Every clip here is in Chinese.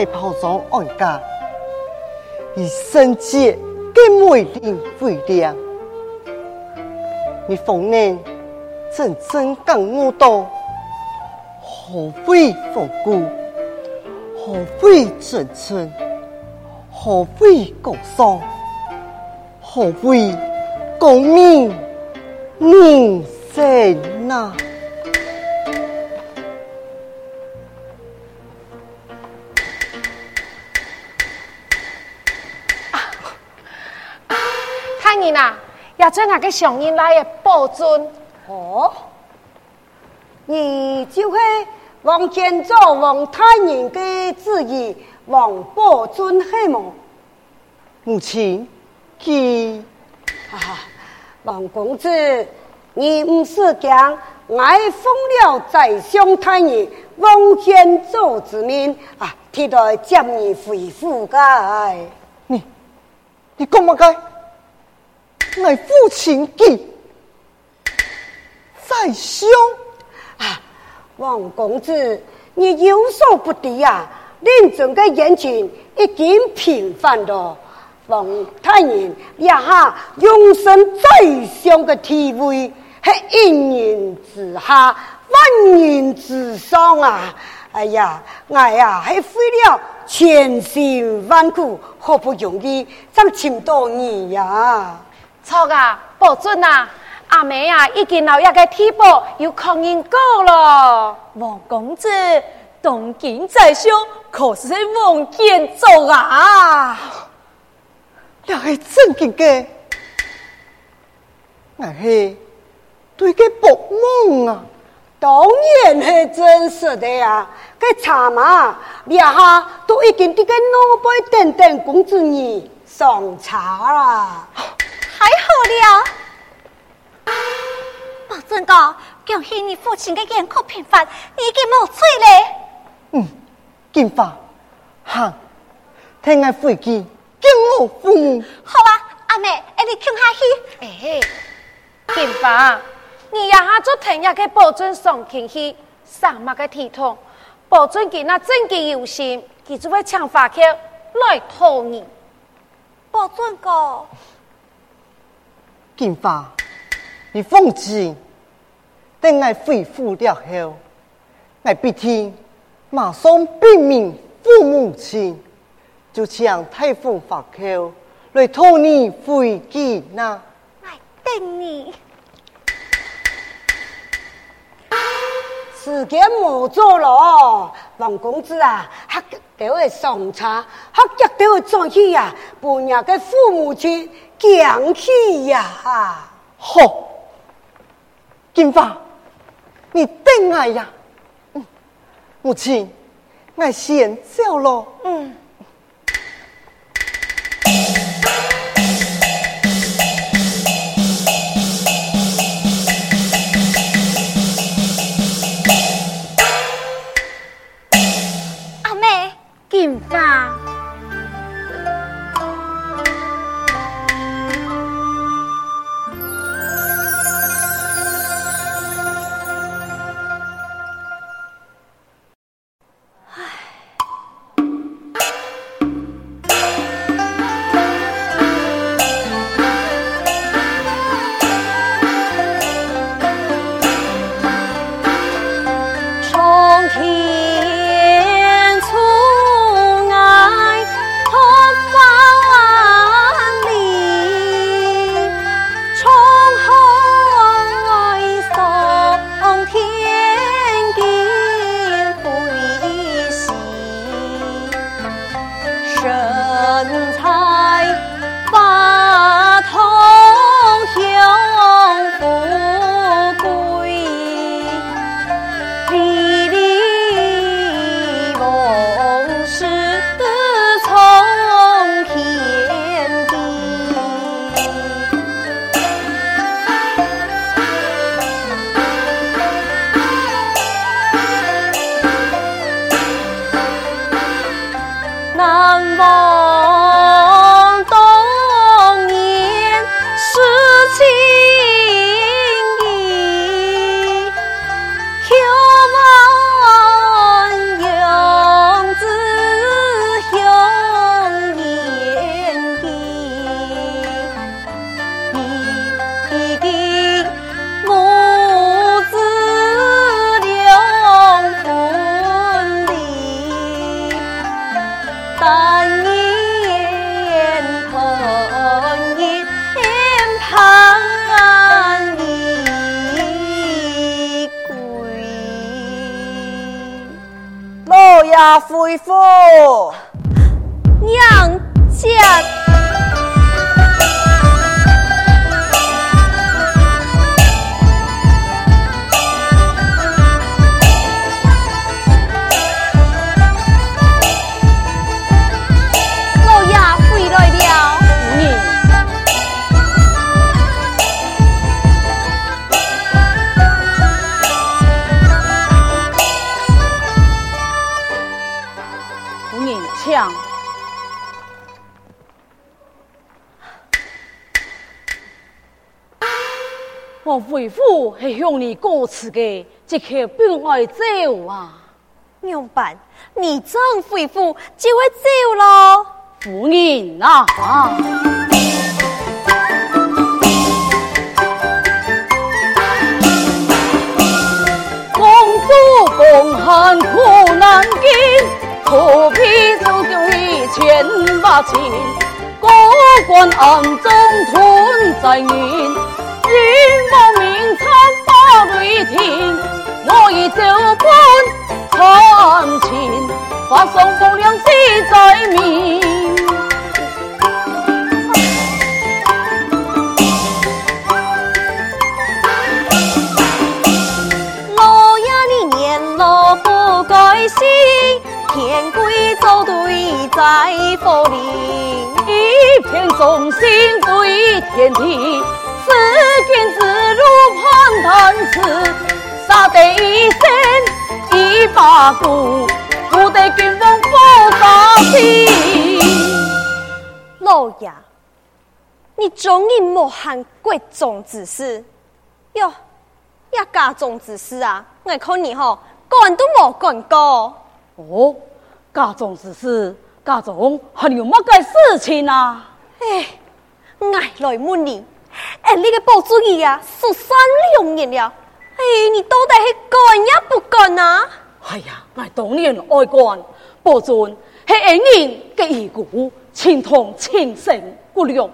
给怀抱中安家，以圣洁给美丽为亮。你逢年真正感悟到，何谓风骨？何谓真诚？何谓高尚？何谓功名人生呐？也做那个上人来的宝尊哦，你就是王建造王太人的子儿王宝尊，是吗？母亲，佢啊，王公子，你不是讲爱奉了宰相太人王建祖之命啊，替代将你回府噶？你，你干嘛该？我父亲给宰相啊，王公子，你有所不知呀！临终的言情已经平凡了，王太人也哈永生宰相的地位，是一人之下，万人之上啊！哎呀，我呀，还费了千辛万苦，好不容易才请到你呀！错啊，宝尊啊，阿妹啊，已经老一个地步，有抗人过了。王公子，东京宰相可是王建造啊！那是正经的，那是对个博梦啊，当然是真实的呀、啊。个茶嘛，两下都已经这个老辈等等公子你上茶了。太好了，宝尊哥，恭喜你父亲的眼科平反，你已经无罪了。嗯，金发，哈，听我回去敬我父母。好啊，阿妹，哎，你听下去。哎，金发，你呀哈做听日给宝尊送进去，上马个体统，宝尊给那真嘅有心，佢就会抢法客来讨你。宝尊哥。金发，你放心，等我恢复了后，我必定马上禀明父母亲，就请太傅法口来托你回京呐。我等你，时间冇做了，王公子啊，他给我送茶，他给我转去呀，不让个父母亲。讲起呀，好，金发，你等我呀，嗯，母亲，我先走了，嗯。家恢复，娘家。我回府是向你告辞的，即刻便爱走啊！娘办，你真回府就会走咯？夫人啊！公主共寒苦难禁，何必走丢一千八千？高官暗中吞在眼。君王明参把雷霆，我已奏本参秦，发送不良记在明。老爷你年老不改姓，天规奏对在佛林，一片忠心对天地。只见子路攀谈此，杀得一生一把骨，不得君王不杀心。老爷，你终于莫喊贵重之事哟，呀家中之事啊，我看你吼，干都莫干过。哦，家中之事，家中还有乜个事情啊？哎，我来问你。哎，你个宝珠儿啊，十三两年了，哎，你到底是干也不干啊？哎呀，我当年爱干，保准是恩人嘅义故，情同情深不两。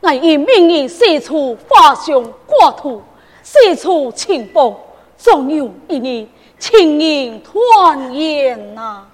我以命人四处华香挂土，四处清风，总有一年情人团圆呐。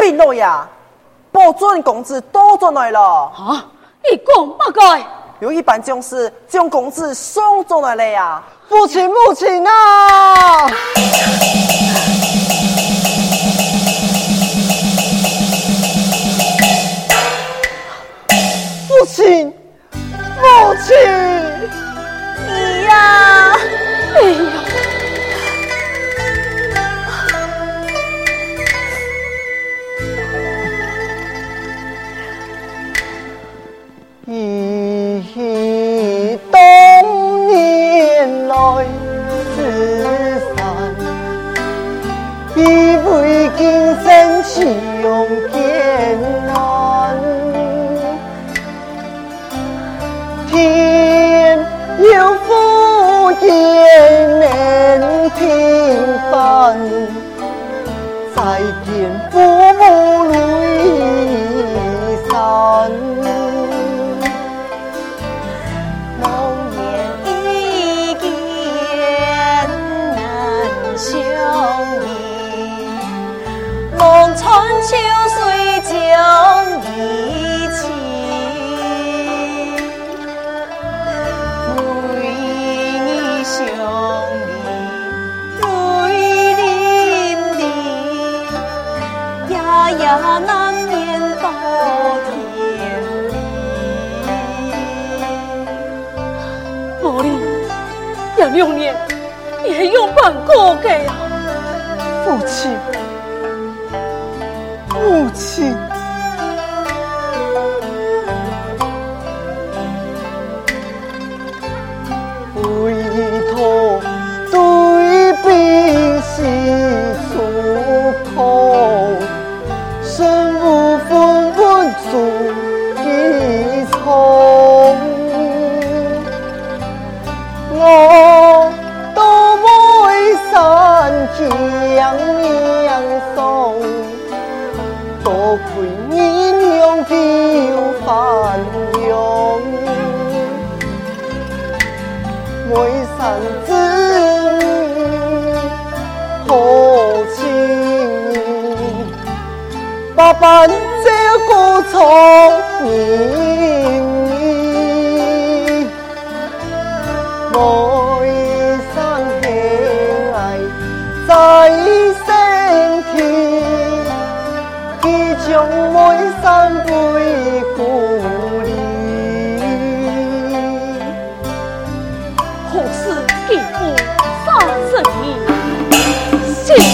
贝诺呀，保准工资多进来了。啊，你讲乜该？有一班将士将工资送进来了呀。父亲，母亲啊！父亲，母亲，你呀！哎呀！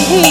心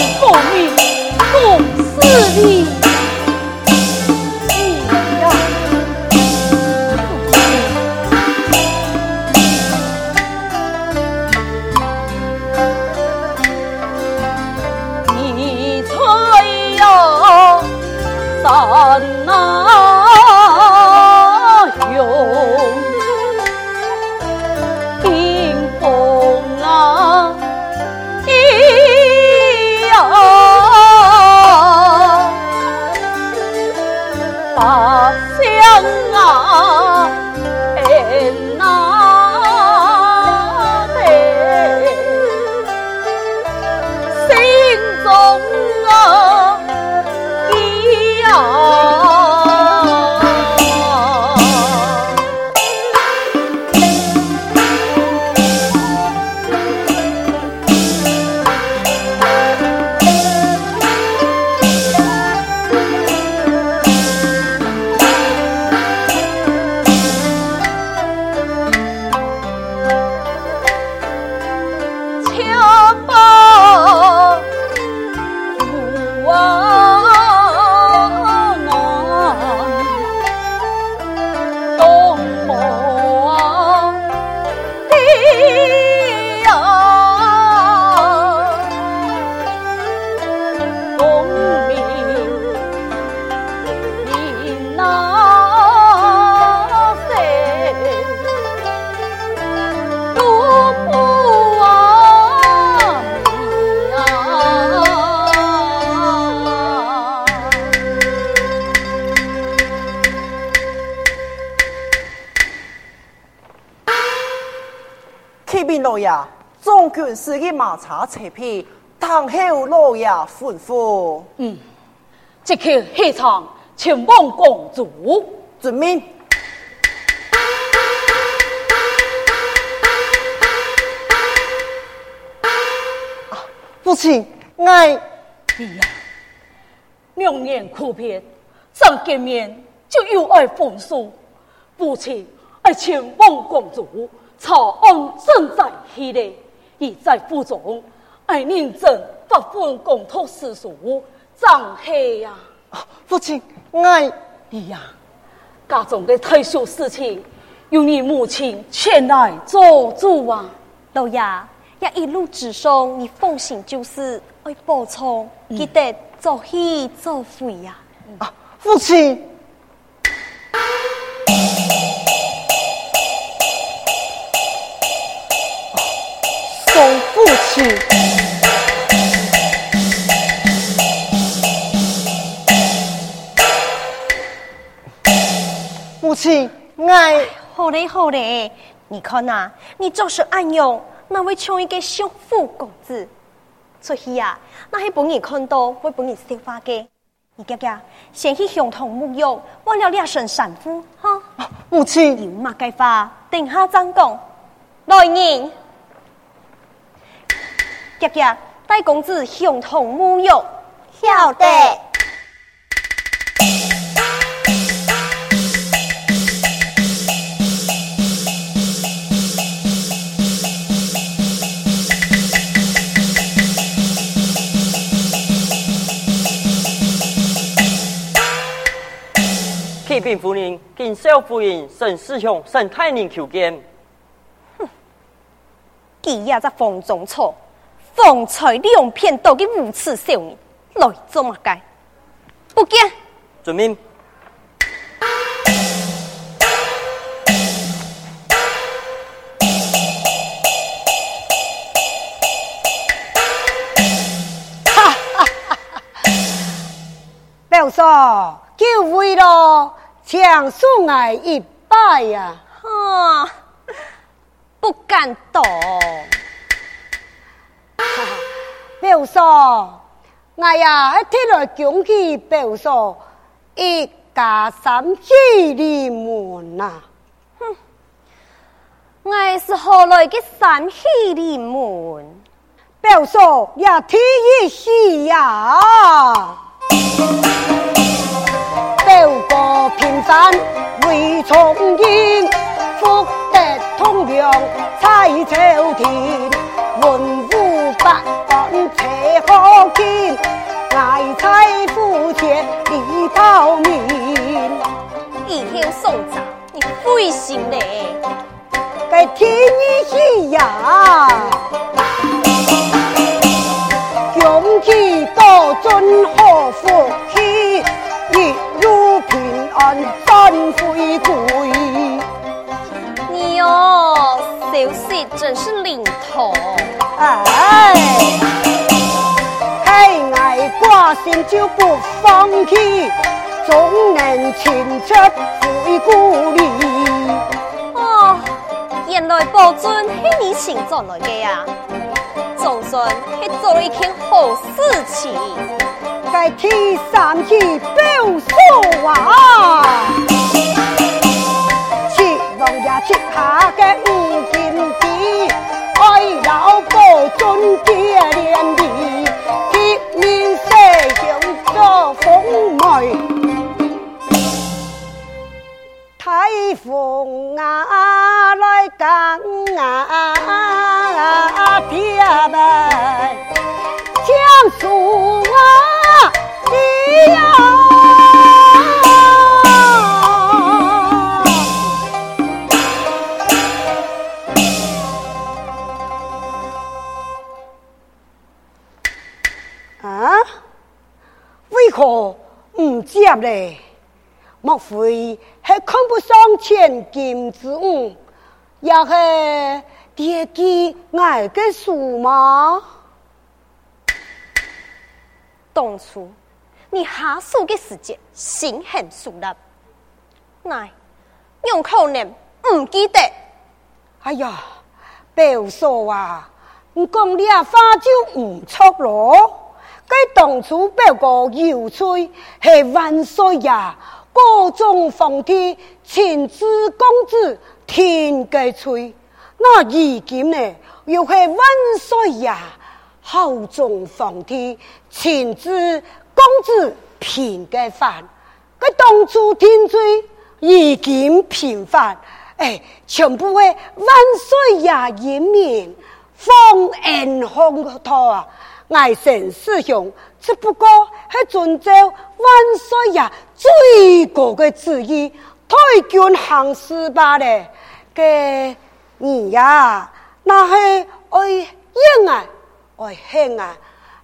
众军士的马车车皮，唐后老爷吩咐。即刻起床前往公主。遵命。父亲，爱你呀，两年苦别，再见面就又爱风书。父亲爱前往公主，朝安正在起来，而在府中爱认真不分公托私塾，张黑呀。父亲，爱你呀，家中的退休事情，由你母亲前来做主啊。老爷要一路之上，你奉行就是爱补充，记得做戏做会呀。啊，父亲，父亲，爱好嘞好嘞，你看呐、你就是安用，那会像一个小富公子。出去呀、那系本人看到会本人笑话嘅。你家家先去向同沐浴，忘了两身散夫哈。母亲，有嘛计法，等下再讲。来人，家家带公子向同沐浴，晓得。启禀夫人，敬少夫人沈师兄、沈太人求见。佢也在风中错，风吹两片刀嘅无耻少年，来做乜该？不见。遵命。咯，强送我一拜呀、啊，不敢动。表嫂，我呀还听了讲起表嫂一家三喜临门呐。哼，我是何来的三喜临门？表嫂也提一喜呀。平山为从英，福德通良在朝田，文武百官齐可见，爱妻夫妾李道明。以后送葬你费心嘞，该提一喜呀。心就不放弃，总能亲切回故里。哦，原来宝尊是你请转来的呀。总算是做了一件好事情，该替三去表嫂啊！嘞？莫非还看不上千金之物，也系？爹记爱个数吗？当初你下数的时节，心狠手辣，乃用可能唔记得。哎呀，别说啊，你讲你啊，花就唔错咯。该当初表哥有罪，系万岁呀，各种皇帝亲自公子听个吹。那如今呢，又系万岁呀！后中皇帝亲自公子平嘅饭，佢当初天罪已经平反，哎，全部系万岁呀！人民丰恩丰托啊！爱神师兄只不过系遵照万岁呀最高嘅旨意推举行事罢了，嘅。你呀，那系爱应啊，爱恨啊，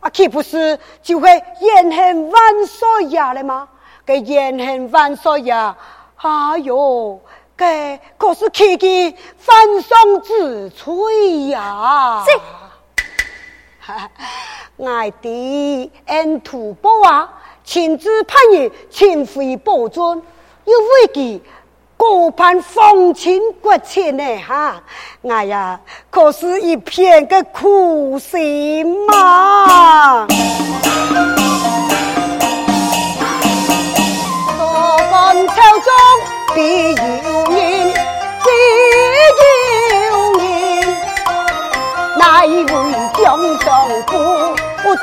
啊，岂不是就会怨恨万岁爷了吗？个怨恨万岁爷，哎呦，个可是奇迹翻上之吹呀！这，爱弟恩图报啊，亲自派人前回保尊，又为记。顾盼风情国情呢？哈，哎呀，可是一片个苦心嘛。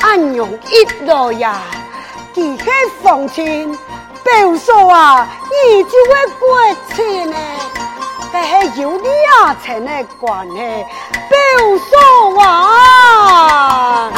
暗涌一刀呀几许风情不说啊你就会过去呢但是有你啊才能管呢不说啊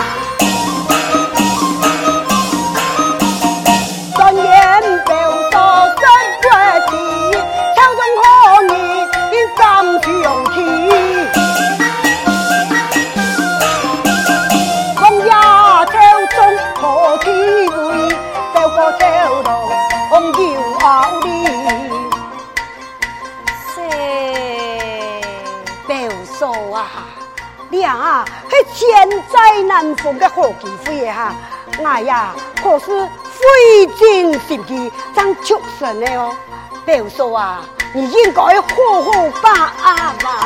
千载难逢的好机会哈，我呀可是费尽心机争取成的哦。表叔啊，你应该好好把握吧。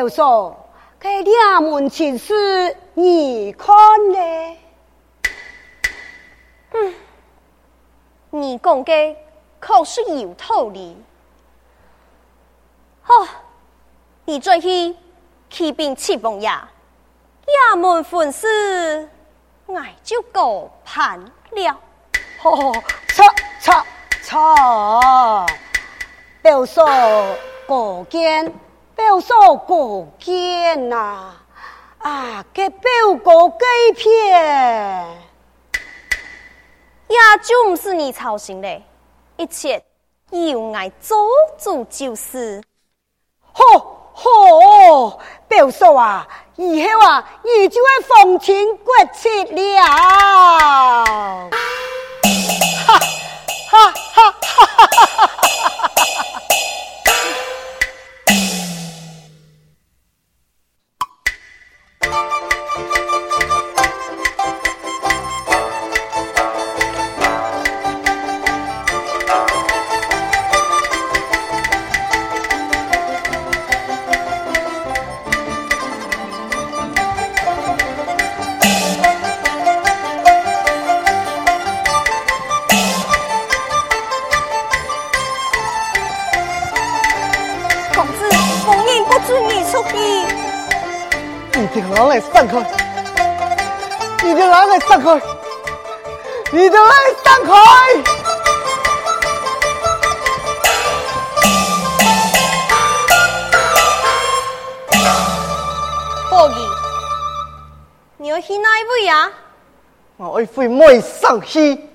表叔，这两门亲事你看呢？你讲的可是有道理。好，你再去起兵七王爷，也门粉丝，我就过判了。哦，错错错！表嫂过肩，表嫂过肩呐！啊，给表哥给骗。也就不是你操心嘞，一切由爱做主就是。好，好，表叔啊，以后啊，你就会风情国戚了。哈哈哈哈哈哈！准你。你的狼来散开！你的狼来散开！你的狼来散开！宝仪，你要去哪一位啊？我爱会妹上去。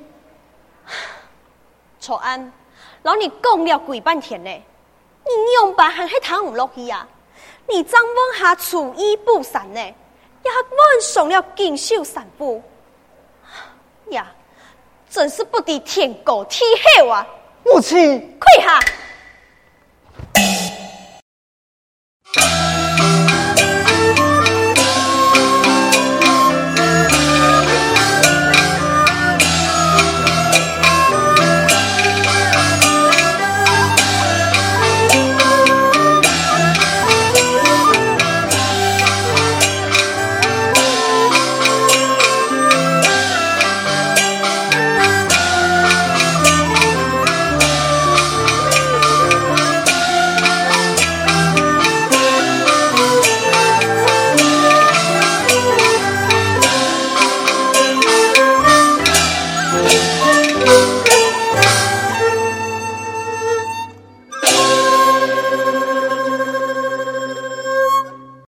错安，老你讲了鬼半天呢？你用白还还谈唔落去呀？你张问下厨艺不善呢？也问上了锦绣三部呀，真是不敌天高地厚啊！母亲，跪下！